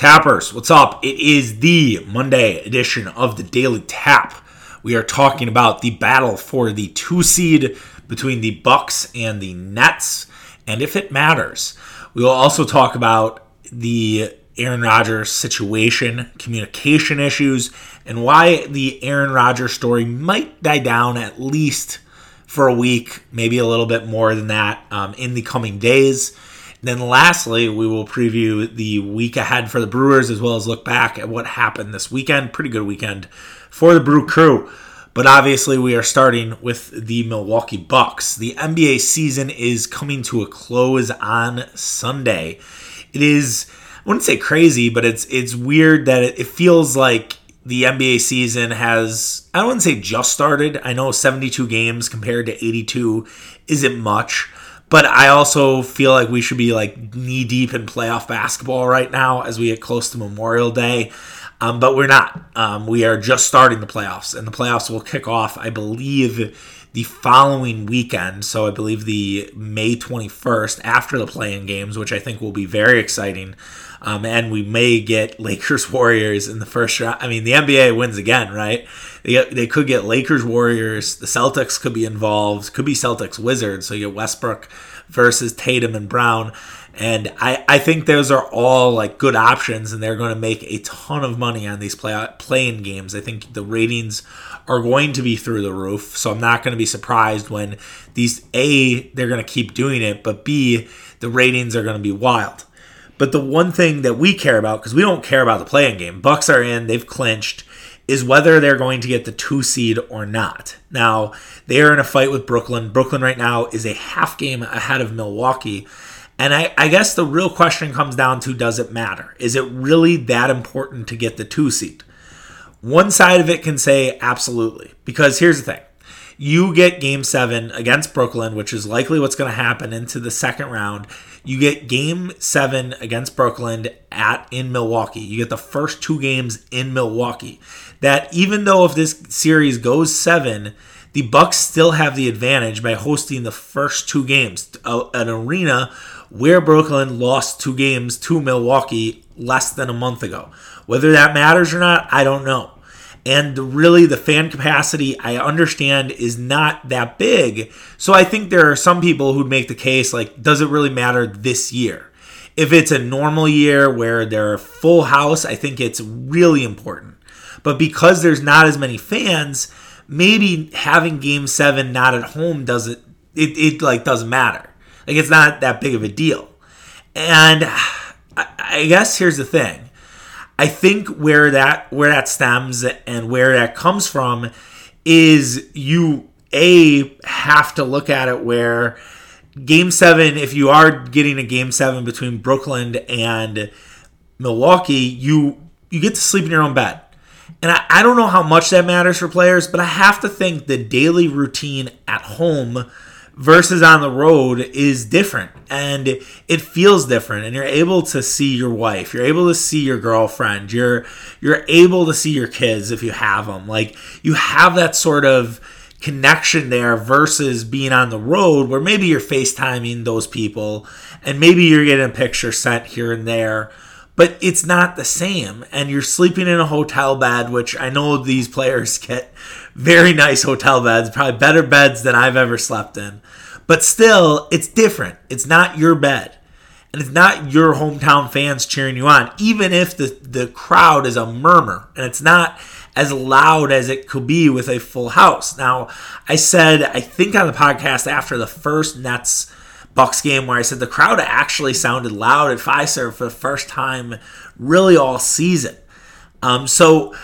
Tappers, what's up? It is the Monday edition of the Daily Tap. We are talking about the battle for the two seed between the Bucks and the Nets, and if it matters. We will also talk about the Aaron Rodgers situation, communication issues, and why the Aaron Rodgers story might die down at least for a week, maybe a little bit more than that um, in the coming days. Then, lastly, we will preview the week ahead for the Brewers as well as look back at what happened this weekend. Pretty good weekend for the Brew Crew. But obviously, we are starting with the Milwaukee Bucks. The NBA season is coming to a close on Sunday. It is, I wouldn't say crazy, but it's it's weird that it, it feels like the NBA season has, I wouldn't say just started. I know 72 games compared to 82 isn't much but I also feel like we should be like knee deep in playoff basketball right now as we get close to Memorial Day. Um, but we're not. Um, we are just starting the playoffs, and the playoffs will kick off, I believe, the following weekend. So I believe the May 21st after the play-in games, which I think will be very exciting. Um, and we may get Lakers Warriors in the first round. I mean, the NBA wins again, right? They, they could get Lakers Warriors. The Celtics could be involved. Could be Celtics Wizards. So you get Westbrook versus Tatum and Brown. And I, I think those are all like good options, and they're going to make a ton of money on these play play-in games. I think the ratings are going to be through the roof, so I'm not going to be surprised when these a they're going to keep doing it, but b the ratings are going to be wild. But the one thing that we care about, because we don't care about the play-in game, Bucks are in, they've clinched, is whether they're going to get the two seed or not. Now, they are in a fight with Brooklyn. Brooklyn right now is a half game ahead of Milwaukee. And I, I, guess the real question comes down to does it matter? Is it really that important to get the two seed? One side of it can say absolutely. Because here's the thing you get game seven against Brooklyn, which is likely what's going to happen into the second round. You get game seven against Brooklyn at in Milwaukee. You get the first two games in Milwaukee. That even though if this series goes seven, the Bucks still have the advantage by hosting the first two games, an arena where Brooklyn lost two games to Milwaukee less than a month ago. Whether that matters or not, I don't know. And really, the fan capacity, I understand, is not that big. So I think there are some people who'd make the case like, does it really matter this year? If it's a normal year where they're full house, I think it's really important. But because there's not as many fans, maybe having game seven not at home doesn't it, it like doesn't matter. Like it's not that big of a deal. And I, I guess here's the thing I think where that where that stems and where that comes from is you a have to look at it where game 7 if you are getting a game 7 between Brooklyn and Milwaukee you you get to sleep in your own bed. And I, I don't know how much that matters for players, but I have to think the daily routine at home versus on the road is different. And it feels different. And you're able to see your wife. You're able to see your girlfriend. You're you're able to see your kids if you have them like you have that sort of connection there versus being on the road where maybe you're FaceTiming those people and maybe you're getting a picture sent here and there but it's not the same. And you're sleeping in a hotel bed which I know these players get very nice hotel beds probably better beds than I've ever slept in but still, it's different. It's not your bed. And it's not your hometown fans cheering you on, even if the, the crowd is a murmur and it's not as loud as it could be with a full house. Now, I said, I think on the podcast after the first Nets Bucks game where I said the crowd actually sounded loud at Fiserv for the first time really all season. Um, so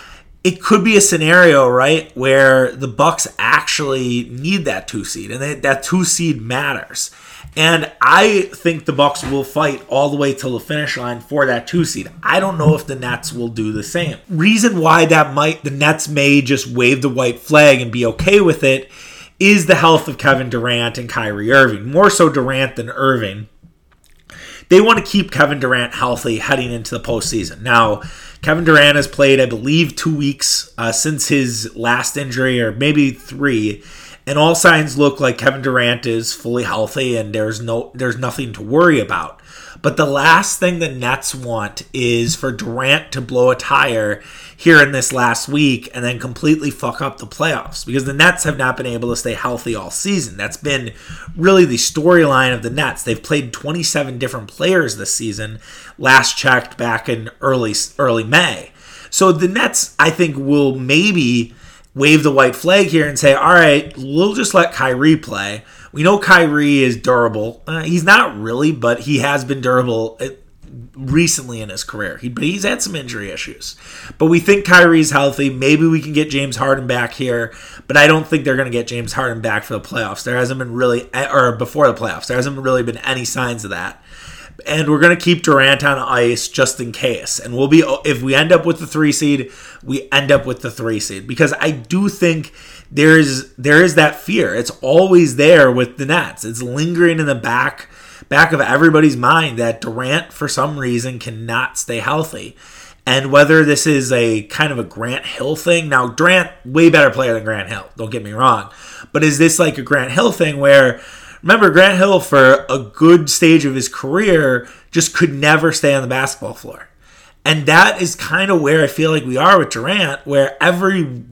it could be a scenario, right, where the Bucks actually need that two seed, and that two seed matters. And I think the Bucks will fight all the way to the finish line for that two seed. I don't know if the Nets will do the same. Reason why that might the Nets may just wave the white flag and be okay with it is the health of Kevin Durant and Kyrie Irving. More so Durant than Irving. They want to keep Kevin Durant healthy heading into the postseason. Now, Kevin Durant has played, I believe, two weeks uh, since his last injury, or maybe three, and all signs look like Kevin Durant is fully healthy, and there's no there's nothing to worry about. But the last thing the Nets want is for Durant to blow a tire here in this last week and then completely fuck up the playoffs because the Nets have not been able to stay healthy all season. That's been really the storyline of the Nets. They've played 27 different players this season, last checked back in early early May. So the Nets, I think, will maybe wave the white flag here and say, all right, we'll just let Kyrie play. We know Kyrie is durable. Uh, he's not really, but he has been durable uh, recently in his career. He, but he's had some injury issues. But we think Kyrie's healthy. Maybe we can get James Harden back here, but I don't think they're going to get James Harden back for the playoffs. There hasn't been really, or before the playoffs, there hasn't really been any signs of that. And we're going to keep Durant on ice just in case. And we'll be, if we end up with the three seed, we end up with the three seed because I do think there is there is that fear. It's always there with the Nets. It's lingering in the back back of everybody's mind that Durant, for some reason, cannot stay healthy. And whether this is a kind of a Grant Hill thing, now Durant, way better player than Grant Hill, don't get me wrong. But is this like a Grant Hill thing where, remember, Grant Hill, for a good stage of his career, just could never stay on the basketball floor. And that is kind of where I feel like we are with Durant, where every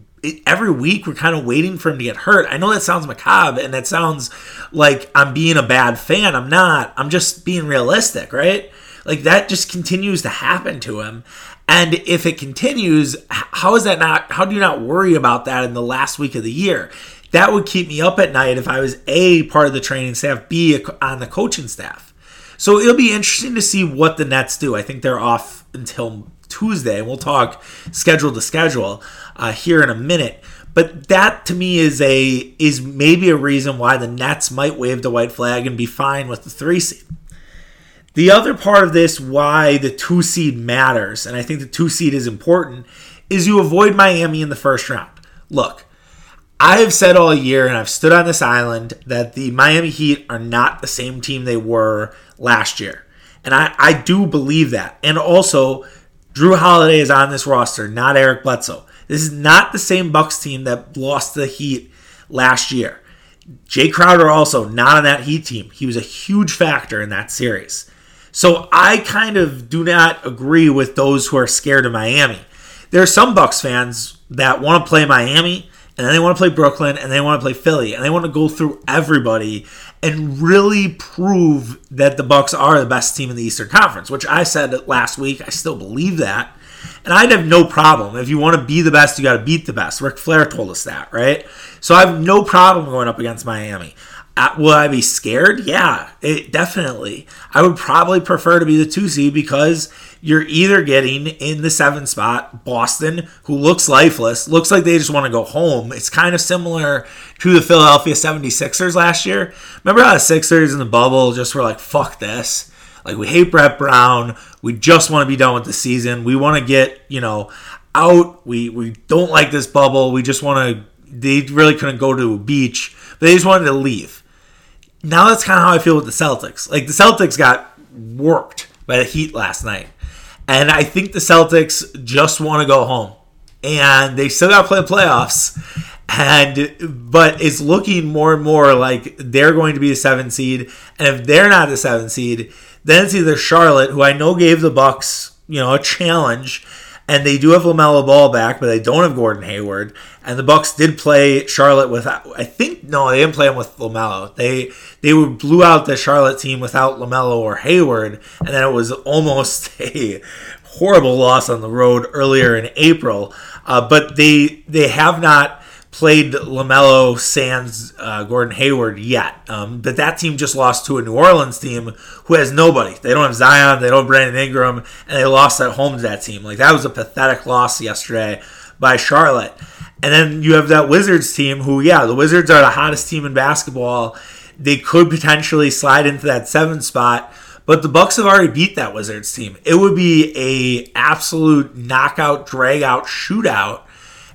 every week we're kind of waiting for him to get hurt. I know that sounds macabre and that sounds like I'm being a bad fan. I'm not. I'm just being realistic, right? Like that just continues to happen to him. And if it continues, how is that not how do you not worry about that in the last week of the year? That would keep me up at night if I was A part of the training staff, B on the coaching staff. So it'll be interesting to see what the Nets do. I think they're off until Tuesday. And we'll talk schedule to schedule uh, here in a minute. But that to me is a is maybe a reason why the Nets might wave the white flag and be fine with the three seed. The other part of this, why the two seed matters, and I think the two seed is important, is you avoid Miami in the first round. Look, I have said all year, and I've stood on this island, that the Miami Heat are not the same team they were last year. And I, I do believe that. And also, Jrue Holiday is on this roster, not Eric Bledsoe. This is not the same Bucks team that lost the Heat last year. Jae Crowder also not on that Heat team. He was a huge factor in that series. So I kind of do not agree with those who are scared of Miami. There are some Bucks fans that want to play Miami and then they want to play Brooklyn and they want to play Philly and they want to go through everybody and really prove that the Bucks are the best team in the Eastern Conference, which I said last week. I still believe that. And I'd have no problem. If you want to be the best, you got to beat the best. Ric Flair told us that, right? So I have no problem going up against Miami. Uh, will I be scared? Yeah, it, definitely. I would probably prefer to be the two seed because you're either getting in the seven spot Boston, who looks lifeless, looks like they just want to go home. It's kind of similar to the Philadelphia 76ers last year. Remember how the Sixers in the bubble just were like, fuck this? Like, we hate Brett Brown. We just want to be done with the season. We want to get, you know, out. We, we don't like this bubble. We just want to, they really couldn't go to a beach, they just wanted to leave now that's kind of how I feel with the Celtics. Like the Celtics got worked by the Heat last night. And I think the Celtics just want to go home. And they still got to play the playoffs. And but it's looking more and more like they're going to be a seven seed. And if they're not the seven seed, then it's either Charlotte, who I know gave the Bucks, you know, a challenge, and they do have LaMelo Ball back, but they don't have Gordon Hayward. And the Bucks did play Charlotte without. I think no, they didn't play him with LaMelo. They they blew out the Charlotte team without LaMelo or Hayward, and then it was almost a horrible loss on the road earlier in April. Uh, but they they have not played LaMelo, Sands, uh, Gordon Hayward yet. Um, but that team just lost to a New Orleans team who has nobody. They don't have Zion, they don't have Brandon Ingram, and they lost at home to that team. Like that was a pathetic loss yesterday by Charlotte. And then you have that Wizards team who, yeah, the Wizards are the hottest team in basketball. They could potentially slide into that seven spot. But the Bucks have already beat that Wizards team. It would be a absolute knockout, drag out, shootout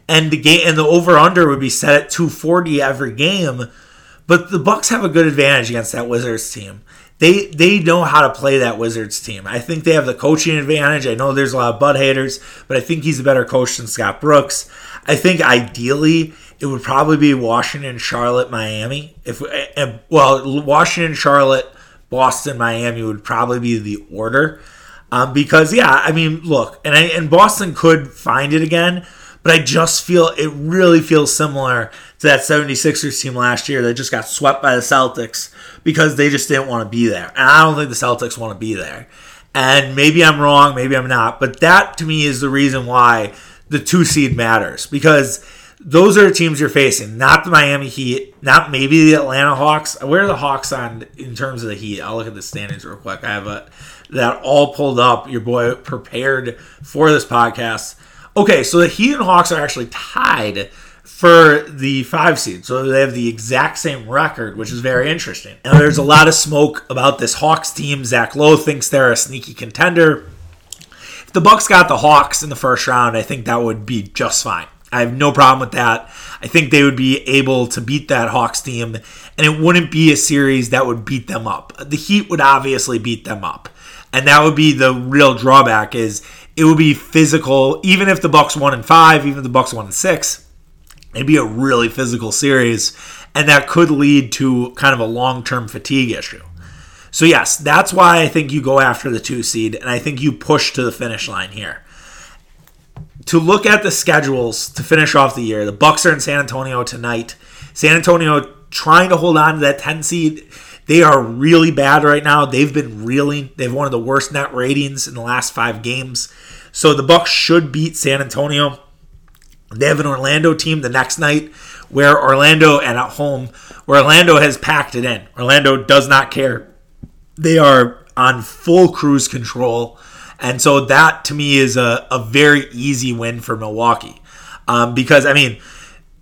and the game and the over under would be set at 240 every game. But the Bucks have a good advantage against that Wizards team. They they know how to play that Wizards team. I think they have the coaching advantage. I know there's a lot of Bud haters, but I think he's a better coach than Scott Brooks. I think ideally it would probably be Washington, Charlotte, Miami. If well, Washington, Charlotte, Boston, Miami would probably be the order. Um, because yeah, I mean, look, and I, and Boston could find it again, but I just feel it really feels similar to that 76ers team last year that just got swept by the Celtics because they just didn't want to be there. And I don't think the Celtics want to be there. And maybe I'm wrong, maybe I'm not, but that to me is the reason why the two seed matters because those are the teams you're facing, not the Miami Heat, not maybe the Atlanta Hawks. Where are the Hawks on in terms of the Heat? I'll look at the standings real quick. I have a, that all pulled up. Your boy prepared for this podcast. Okay, so the Heat and Hawks are actually tied for the five seed. So they have the exact same record, which is very interesting. And there's a lot of smoke about this Hawks team. Zach Lowe thinks they're a sneaky contender. If the Bucks got the Hawks in the first round, I think that would be just fine. I have no problem with that. I think they would be able to beat that Hawks team, and it wouldn't be a series that would beat them up. The Heat would obviously beat them up, and that would be the real drawback. Is it would be physical, even if the Bucks won in five, even if the Bucks won in six. It'd be a really physical series, and that could lead to kind of a long-term fatigue issue. So yes, that's why I think you go after the two seed, and I think you push to the finish line here to look at the schedules to finish off the year. The Bucks are in San Antonio tonight. San Antonio trying to hold on to that 10 seed. They are really bad right now. They've been reeling. They've one of the worst net ratings in the last 5 games. So the Bucks should beat San Antonio. They have an Orlando team the next night where Orlando and at home where Orlando has packed it in. Orlando does not care. They are on full cruise control. And so that to me is a, a very easy win for Milwaukee. Um, because, I mean,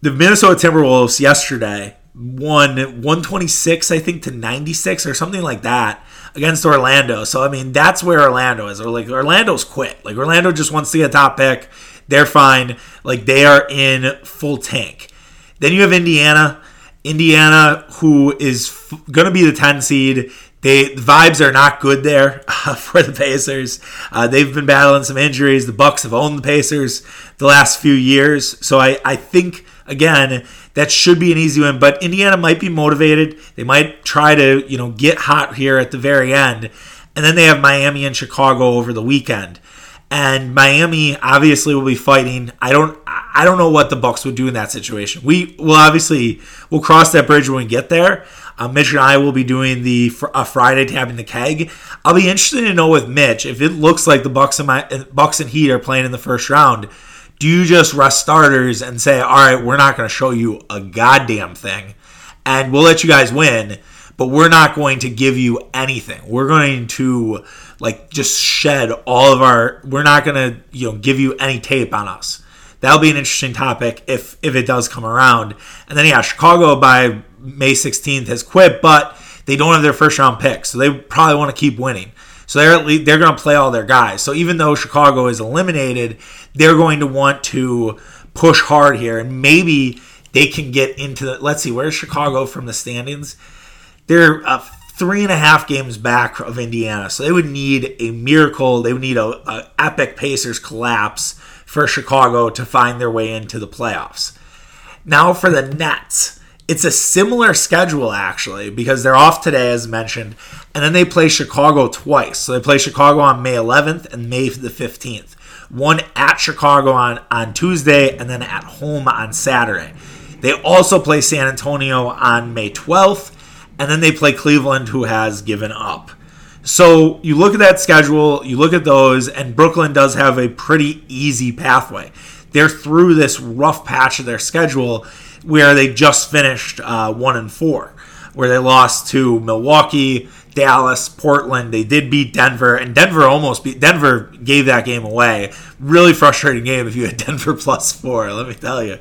the Minnesota Timberwolves yesterday won 126, I think, to 96 or something like that against Orlando. So, I mean, that's where Orlando is. Or like Orlando's quit. Like Orlando just wants to get a top pick. They're fine. Like they are in full tank. Then you have Indiana. Indiana, who is f- going to be the 10 seed. They the vibes are not good there uh, for the Pacers. Uh, they've been battling some injuries. The Bucks have owned the Pacers the last few years, so I, I think again that should be an easy win. But Indiana might be motivated. They might try to you know get hot here at the very end, and then they have Miami and Chicago over the weekend. And Miami obviously will be fighting. I don't I don't know what the Bucks would do in that situation. We will obviously we'll cross that bridge when we get there. Uh, Mitch and I will be doing the uh, Friday tapping the keg. I'll be interested to know with Mitch if it looks like the Bucks and my Bucks and Heat are playing in the first round. Do you just rest starters and say, "All right, we're not going to show you a goddamn thing, and we'll let you guys win, but we're not going to give you anything. We're going to like just shed all of our. We're not going to you know give you any tape on us." That'll be an interesting topic if if it does come around. And then yeah, Chicago by May 16th has quit, but they don't have their first round pick, so they probably want to keep winning. So they're they're going to play all their guys. So even though Chicago is eliminated, they're going to want to push hard here, and maybe they can get into the. Let's see, where's Chicago from the standings? They're uh, three and a half games back of Indiana, so they would need a miracle. They would need a, a epic Pacers collapse for Chicago to find their way into the playoffs. Now for the Nets. It's a similar schedule actually because they're off today as mentioned, and then they play Chicago twice. So they play Chicago on May 11th and May the 15th. One at Chicago on on Tuesday and then at home on Saturday. They also play San Antonio on May 12th, and then they play Cleveland, who has given up. So you look at that schedule, you look at those, and Brooklyn does have a pretty easy pathway. They're through this rough patch of their schedule where they just finished uh, one and four, where they lost to Milwaukee, Dallas, Portland. They did beat Denver, and Denver almost beat Denver. Gave that game away. Really frustrating game if you had Denver plus four. Let me tell you.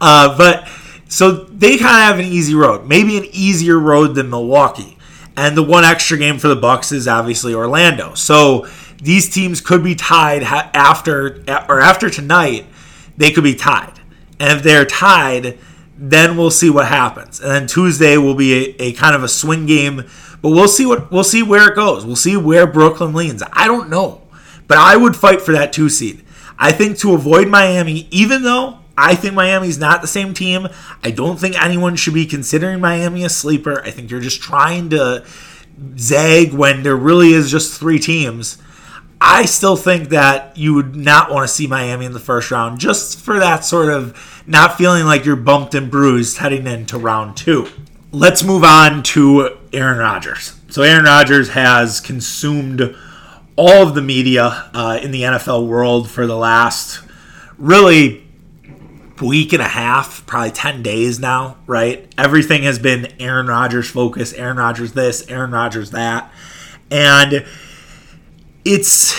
Uh, but so they kind of have an easy road, maybe an easier road than Milwaukee. And the one extra game for the Bucks is obviously Orlando. So these teams could be tied after or after tonight. They could be tied, and if they're tied, then we'll see what happens. And then Tuesday will be a, a, kind of a swing game, but we'll see what we'll see where it goes. We'll see where Brooklyn leans. I don't know, but I would fight for that two seed. I think to avoid Miami, even though I think Miami's not the same team, I don't think anyone should be considering Miami a sleeper. I think you're just trying to zag when there really is just three teams. I still think that you would not want to see Miami in the first round just for that sort of not feeling like you're bumped and bruised heading into round two. Let's move on to Aaron Rodgers. So, Aaron Rodgers has consumed all of the media uh, in the NFL world for the last really week and a half, probably 10 days now, right? Everything has been Aaron Rodgers focus, Aaron Rodgers this, Aaron Rodgers that. And it's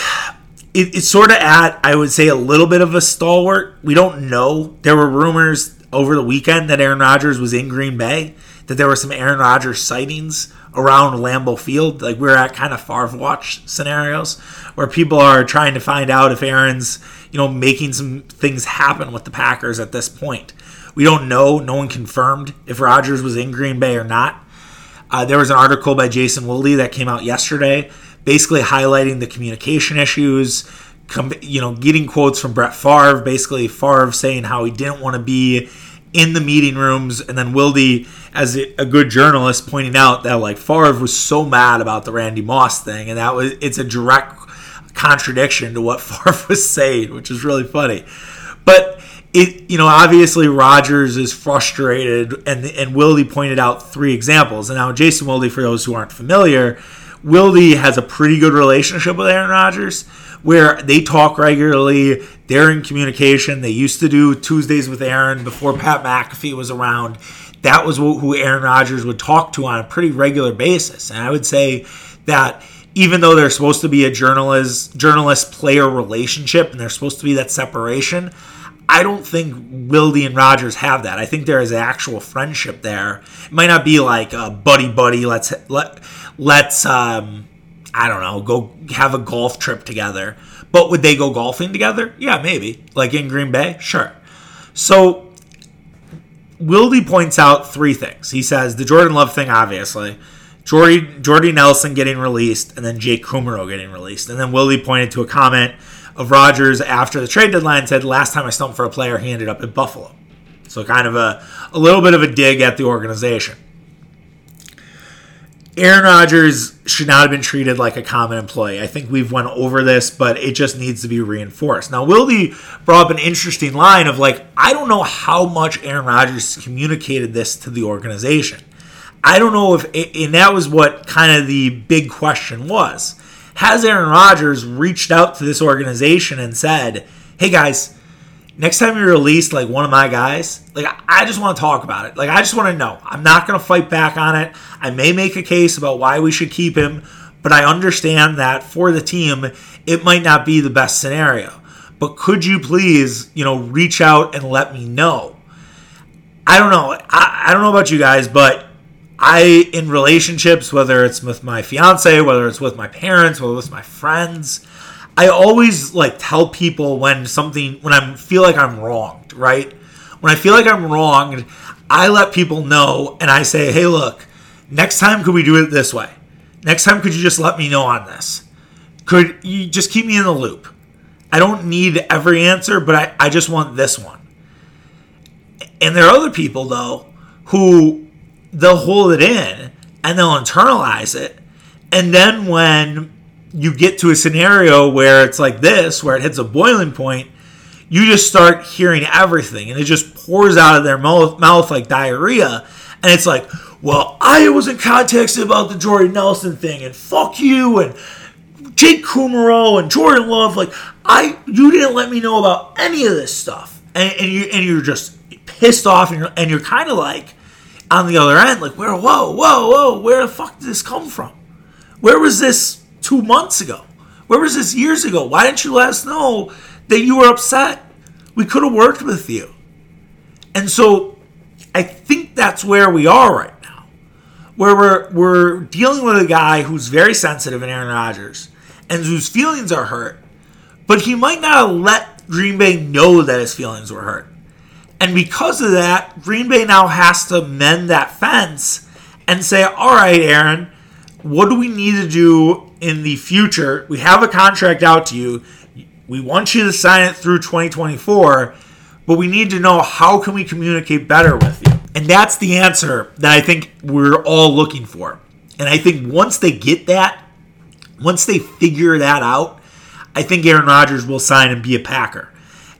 it, it's sort of at I would say a little bit of a stalwart. We don't know. There were rumors over the weekend that Aaron Rodgers was in Green Bay, that there were some Aaron Rodgers sightings around Lambeau Field. Like we're at kind of far watch scenarios where people are trying to find out if Aaron's, you know, making some things happen with the Packers at this point. We don't know. No one confirmed if Rodgers was in Green Bay or not. Uh, there was an article by Jason Wilde that came out yesterday, basically highlighting the communication issues. you know, getting quotes from Brett Favre, basically Favre saying how he didn't want to be in the meeting rooms, and then Wilde, as a good journalist, pointing out that like Favre was so mad about the Randy Moss thing, and that was it's a direct contradiction to what Favre was saying, which is really funny. But it, you know, obviously Rodgers is frustrated, and and Wilde pointed out three examples. And now Jason Wilde, for those who aren't familiar, Wilde has a pretty good relationship with Aaron Rodgers where they talk regularly. They're in communication. They used to do Tuesdays with Aaron before Pat McAfee was around. That was who Aaron Rodgers would talk to on a pretty regular basis. And I would say that even though there's supposed to be a journalist journalist player relationship and there's supposed to be that separation, I don't think Wilde and Rodgers have that. I think there is actual friendship there. It might not be like buddy buddy. Let's let let's um, I don't know, go have a golf trip together. But would they go golfing together? Yeah, maybe. Like in Green Bay? Sure. So Wilde points out three things. He says the Jordan Love thing, obviously. Jordy, Jordy Nelson getting released, and then Jake Kumerow getting released. And then Wilde pointed to a comment of Rodgers after the trade deadline said, last time I stumped for a player, he ended up at Buffalo. So kind of a, a little bit of a dig at the organization. Aaron Rodgers should not have been treated like a common employee. I think we've went over this, but it just needs to be reinforced. Now, Wilde brought up an interesting line of like, I don't know how much Aaron Rodgers communicated this to the organization. I don't know if, and that was what kind of the big question was. Has Aaron Rodgers reached out to this organization and said, hey guys, next time you release like one of my guys, like I just want to talk about it. Like I just want to know. I'm not going to fight back on it. I may make a case about why we should keep him, but I understand that for the team, it might not be the best scenario. But could you please, you know, reach out and let me know? I don't know. I, I don't know about you guys, but I, in relationships, whether it's with my fiance, whether it's with my parents, whether it's my friends, I always like tell people when something when I feel like I'm wronged, right? When I feel like I'm wronged, I let people know and I say, "Hey, look, next time could we do it this way? Next time could you just let me know on this? Could you just keep me in the loop? I don't need every answer, but I, I just want this one." And there are other people though who they'll hold it in and they'll internalize it. And then when you get to a scenario where it's like this, where it hits a boiling point, you just start hearing everything and it just pours out of their mouth, mouth like diarrhea. And it's like, well, I was in context about the Jordan Nelson thing and fuck you and Jake Kumerow and Jordan Love. Like, I, you didn't let me know about any of this stuff. And, and you, and you're just pissed off and you're, and you're kind of like on the other end, like, where, whoa, whoa, whoa, where the fuck did this come from? Where was this two months ago? Where was this years ago? Why didn't you let us know that you were upset? We could have worked with you. And so I think that's where we are right now. Where we're we're dealing with a guy who's very sensitive in Aaron Rodgers and whose feelings are hurt, but he might not have let Green Bay know that his feelings were hurt. And because of that, Green Bay now has to mend that fence and say, all right, Aaron, what do we need to do in the future? We have a contract out to you. We want you to sign it through 2024, but we need to know how can we communicate better with you? And that's the answer that I think we're all looking for. And I think once they get that, once they figure that out, I think Aaron Rodgers will sign and be a Packer.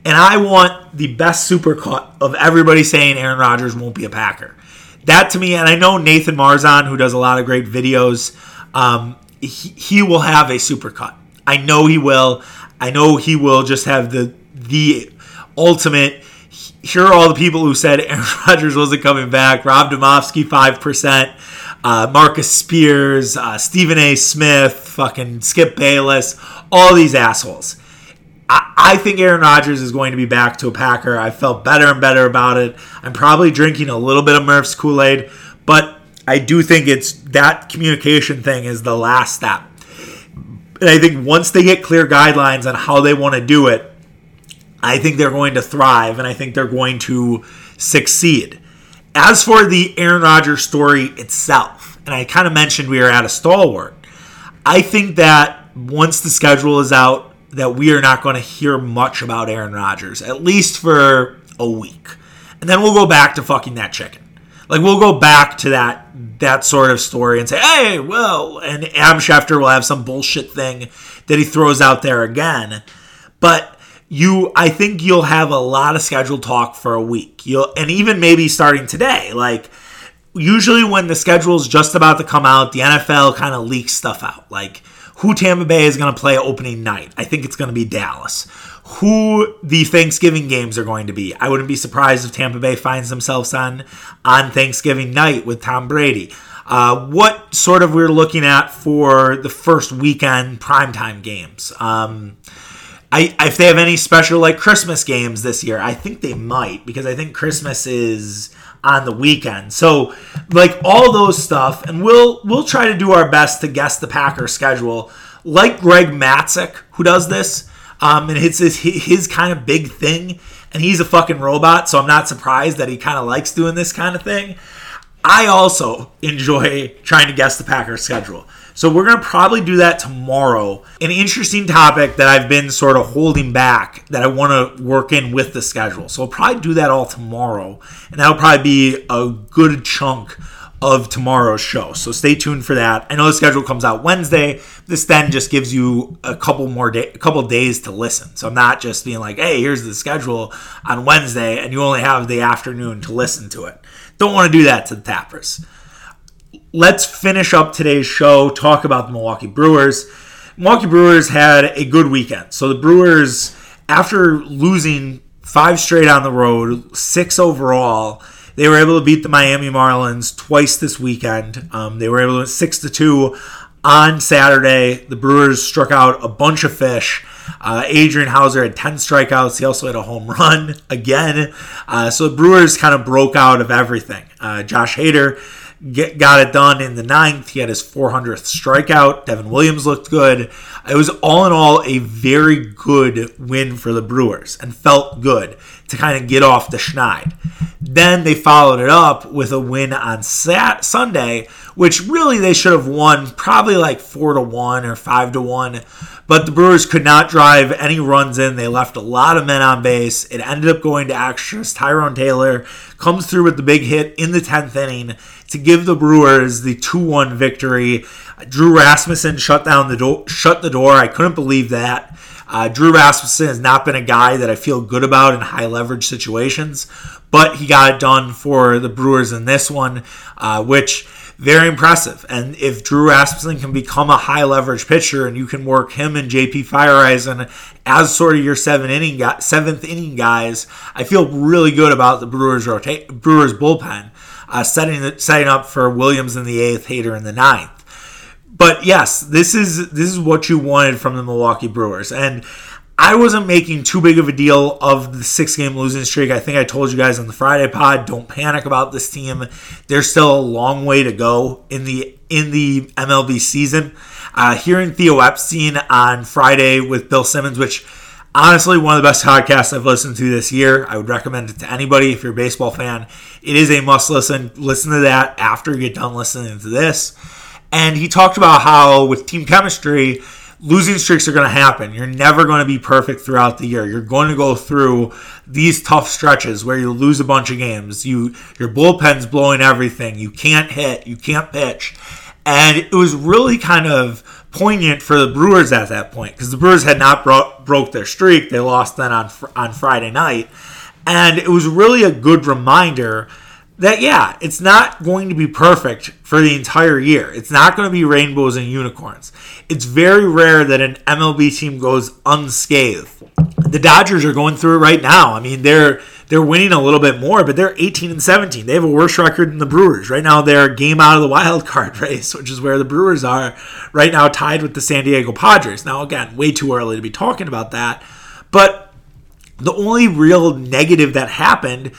And I want the best supercut of everybody saying Aaron Rodgers won't be a Packer. That to me, and I know Nathan Marzon, who does a lot of great videos, um, he, he will have a supercut. I know he will. I know he will just have the the ultimate. Here are all the people who said Aaron Rodgers wasn't coming back. Rob five percent. Uh, Marcus Spears, uh, Stephen A. Smith, fucking Skip Bayless, all these assholes. I, think Aaron Rodgers is going to be back to a Packer. I felt better and better about it. I'm probably drinking a little bit of Murph's Kool Aid, but I do think it's that communication thing is the last step. And I think once they get clear guidelines on how they want to do it, I think they're going to thrive and I think they're going to succeed. As for the Aaron Rodgers story itself, and I kind of mentioned we are at a stalwart, I think that once the schedule is out, that we are not going to hear much about Aaron Rodgers, at least for a week. And then we'll go back to fucking that chicken. Like we'll go back to that that sort of story and say, hey, well, and Adam Schefter will have some bullshit thing that he throws out there again. But you I think you'll have a lot of scheduled talk for a week. You'll and even maybe starting today. Like usually when the schedule is just about to come out, the NFL kind of leaks stuff out. Like who Tampa Bay is going to play opening night. I think it's going to be Dallas. Who the Thanksgiving games are going to be. I wouldn't be surprised if Tampa Bay finds themselves on on Thanksgiving night with Tom Brady. Uh, what sort of we're looking at for the first weekend primetime games. Um, I, if they have any special like Christmas games this year, I think they might because I think Christmas is on the weekend. So like all those stuff, and we'll we'll try to do our best to guess the Packers schedule. Like Greg Matzek, who does this, um, and it's his, his kind of big thing, and he's a fucking robot, so I'm not surprised that he kind of likes doing this kind of thing. I also enjoy trying to guess the Packers schedule. So we're going to probably do that tomorrow. An interesting topic that I've been sort of holding back that I want to work in with the schedule. So I'll probably do that all tomorrow. And that'll probably be a good chunk of tomorrow's show. So stay tuned for that. I know the schedule comes out Wednesday. This then just gives you a couple more day, a couple days to listen. So I'm not just being like, "Hey, here's the schedule on Wednesday," and you only have the afternoon to listen to it. Don't want to do that to the tappers let's finish up today's show, talk about the Milwaukee Brewers. Milwaukee Brewers had a good weekend. So the Brewers, after losing five straight on the road, six overall, they were able to beat the Miami Marlins twice this weekend. Um, they were able to six to two on Saturday. The Brewers struck out a bunch of fish. Uh, Adrian Houser had 10 strikeouts. He also had a home run again. Uh, so the Brewers kind of broke out of everything. Uh, Josh Hader get, got it done in the ninth. He had his 400th strikeout. Devin Williams looked good. It was all in all a very good win for the Brewers and felt good to kind of get off the schneid. Then they followed it up with a win on Sat- Sunday, which really they should have won probably like 4 to 1 or 5 to 1 but the Brewers could not drive any runs in. They left a lot of men on base. It ended up going to extras. Tyrone Taylor comes through with the big hit in the 10th inning to give the Brewers the 2-1 victory. Drew Rasmussen shut down the door shut the door. I couldn't believe that. Uh, Drew Rasmussen has not been a guy that I feel good about in high leverage situations, but he got it done for the Brewers in this one, uh, which very impressive. And if Drew Rasmussen can become a high leverage pitcher and you can work him and JP Feyereisen as sort of your seven inning seventh inning guys, I feel really good about the Brewers rota- Brewers bullpen, uh, setting setting up for Williams in the eighth, Hader in the ninth. But yes, this is this is what you wanted from the Milwaukee Brewers, and I wasn't making too big of a deal of the six game losing streak. I think I told you guys on the Friday pod, don't panic about this team. There's still a long way to go in the in the MLB season. Uh, hearing Theo Epstein on Friday with Bill Simmons, which honestly one of the best podcasts I've listened to this year. I would recommend it to anybody if you're a baseball fan. It is a must listen. Listen to that after you get done listening to this. And he talked about how with team chemistry losing streaks are going to happen. You're never going to be perfect throughout the year. You're going to go through these tough stretches where you lose a bunch of games. You your bullpen's blowing everything. You can't hit, you can't pitch. And it was really kind of poignant for the Brewers at that point because the Brewers had not bro- broke their streak. They lost then on on Friday night, and it was really a good reminder that yeah, it's not going to be perfect for the entire year. It's not going to be rainbows and unicorns. It's very rare that an MLB team goes unscathed. The Dodgers are going through it right now. I mean, they're they're winning a little bit more, but they're 18 and 17. They have a worse record than the Brewers. Right now, they're a game out of the wild card race, which is where the Brewers are right now, tied with the San Diego Padres. Now, again, way too early to be talking about that. But the only real negative that happened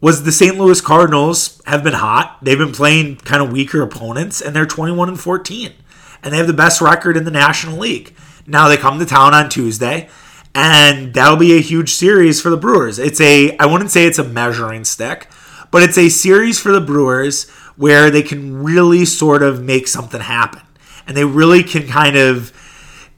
was the St. Louis Cardinals have been hot. They've been playing kind of weaker opponents, and they're 21 and 14. And they have the best record in the National League. Now they come to town on Tuesday, and that'll be a huge series for the Brewers. It's a, I wouldn't say it's a measuring stick, but it's a series for the Brewers where they can really sort of make something happen. And they really can kind of,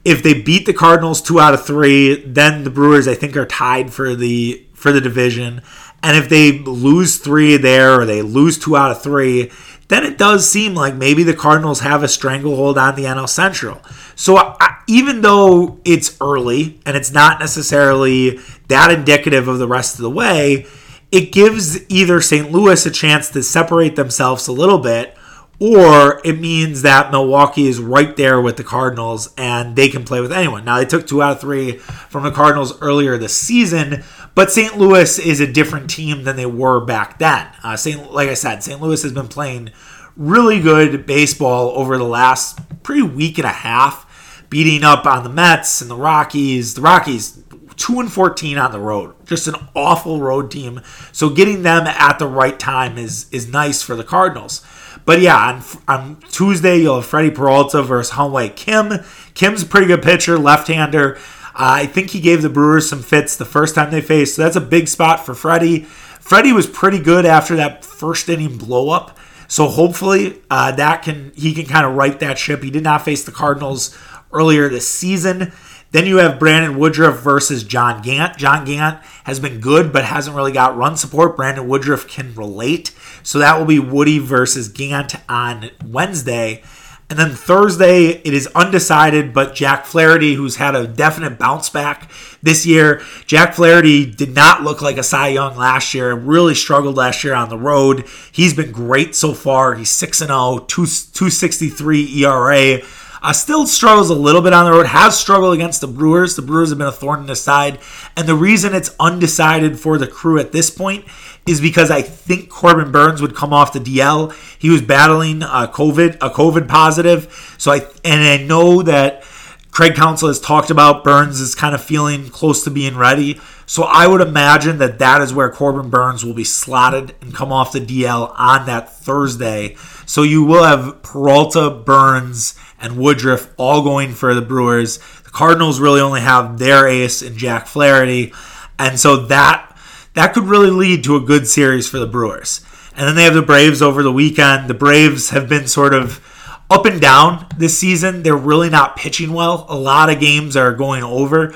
if they beat the Cardinals two out of three, then the Brewers, I think, are tied for the for the division. And if they lose three there or they lose two out of three, then it does seem like maybe the Cardinals have a stranglehold on the NL Central. So I, even though it's early and it's not necessarily that indicative of the rest of the way, it gives either St. Louis a chance to separate themselves a little bit or it means that Milwaukee is right there with the Cardinals and they can play with anyone. Now, they took two out of three from the Cardinals earlier this season, but St. Louis is a different team than they were back then. Uh, St. Like I said, St. Louis has been playing really good baseball over the last pretty week and a half, beating up on the Mets and the Rockies. The Rockies, 2 and 14 on the road. Just an awful road team. So getting them at the right time is is nice for the Cardinals. But yeah, on, on Tuesday you'll have Freddie Peralta versus Hyun-Woo Kim. Kim's a pretty good pitcher, left-hander. I think he gave the Brewers some fits the first time they faced, so that's a big spot for Freddie. Freddie was pretty good after that first inning blow up, so hopefully uh, that can he can kind of right that ship. He did not face the Cardinals earlier this season. Then you have Brandon Woodruff versus John Gant. John Gant has been good, but hasn't really got run support. Brandon Woodruff can relate. So that will be Woody versus Gant on Wednesday. And then Thursday, it is undecided, but Jack Flaherty, who's had a definite bounce back this year. Jack Flaherty did not look like a Cy Young last year, really struggled last year on the road. He's been great so far. He's 6 0, 263 ERA. Uh, still struggles a little bit on the road, has struggled against the Brewers. The Brewers have been a thorn in his side. And the reason it's undecided for the crew at this point is because I think Corbin Burnes would come off the DL. He was battling a COVID, a COVID positive. So I and I know that Craig Counsell has talked about Burnes is kind of feeling close to being ready. So I would imagine that that is where Corbin Burnes will be slotted and come off the DL on that Thursday. So you will have Peralta, Burnes, and Woodruff all going for the Brewers. The Cardinals really only have their ace in Jack Flaherty. And so that that could really lead to a good series for the Brewers. And then they have the Braves over the weekend. The Braves have been sort of up and down this season. They're really not pitching well. A lot of games are going over,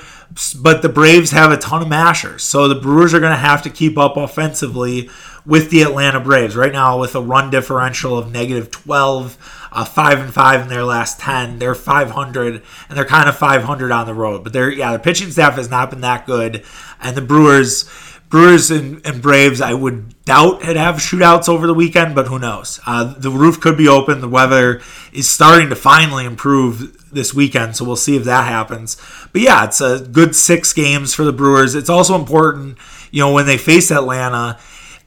but the Braves have a ton of mashers. So the Brewers are going to have to keep up offensively with the Atlanta Braves. Right now, with a run differential of negative 12, uh, 5 and 5 in their last 10. They're 500, and they're kind of 500 on the road. But they're, yeah, the pitching staff has not been that good. And the Brewers Brewers and, and, Braves, I would doubt it have shootouts over the weekend, but who knows? Uh, the roof could be open. The weather is starting to finally improve this weekend, so we'll see if that happens. But yeah, it's a good six games for the Brewers. It's also important, you know, when they face Atlanta,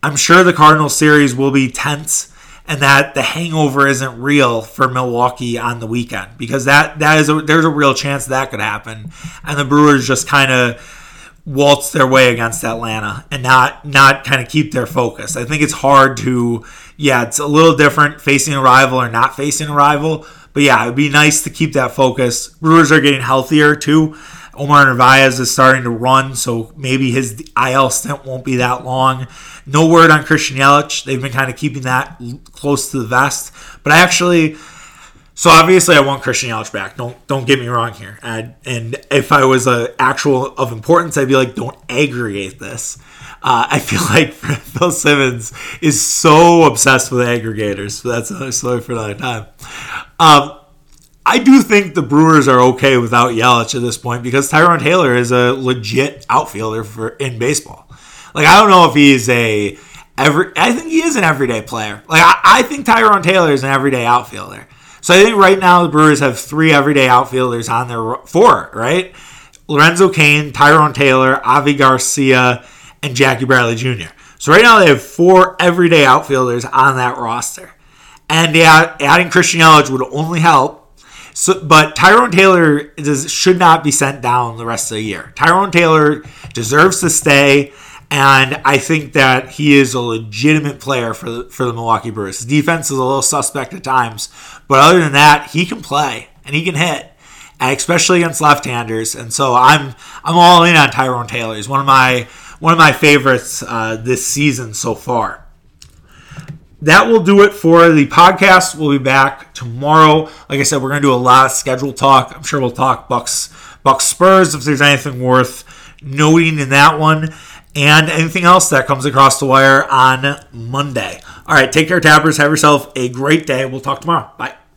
I'm sure the Cardinal series will be tense and that the hangover isn't real for Milwaukee on the weekend because that that is a, there's a real chance that could happen, and the Brewers just kind of waltz their way against Atlanta and not not kind of keep their focus. I think it's hard to yeah, it's a little different facing a rival or not facing a rival. But yeah, it'd be nice to keep that focus. Brewers are getting healthier too. Omar Narvaez is starting to run, so maybe his IL stint won't be that long. No word on Christian Yelich. They've been kind of keeping that close to the vest. But I actually So obviously, I want Christian Yelich back. Don't don't get me wrong here. And, and if I was a actual of importance, I'd be like, don't aggregate this. Uh, I feel like Phil Simmons is so obsessed with aggregators. But that's another story for another time. Um, I do think the Brewers are okay without Yelich at this point because Tyrone Taylor is a legit outfielder for in baseball. Like I don't know if he's a every. I think he is an everyday player. Like I, I think Tyrone Taylor is an everyday outfielder. So I think right now the Brewers have three everyday outfielders on their four, right? Lorenzo Cain, Tyrone Taylor, Avi Garcia, and Jackie Bradley Jr. So right now they have four everyday outfielders on that roster. And yeah, adding Christian Yelich would only help. So, but Tyrone Taylor does, should not be sent down the rest of the year. Tyrone Taylor deserves to stay. And I think that he is a legitimate player for the, for the Milwaukee Brewers. His defense is a little suspect at times, but other than that, he can play and he can hit, especially against left-handers. And so I'm I'm all in on Tyrone Taylor. He's one of my one of my favorites uh, this season so far. That will do it for the podcast. We'll be back tomorrow. Like I said, we're going to do a lot of schedule talk. I'm sure we'll talk Bucks Bucks Spurs if there's anything worth noting in that one and anything else that comes across the wire on Monday. All right, take care, tappers. Have yourself a great day. We'll talk tomorrow. Bye.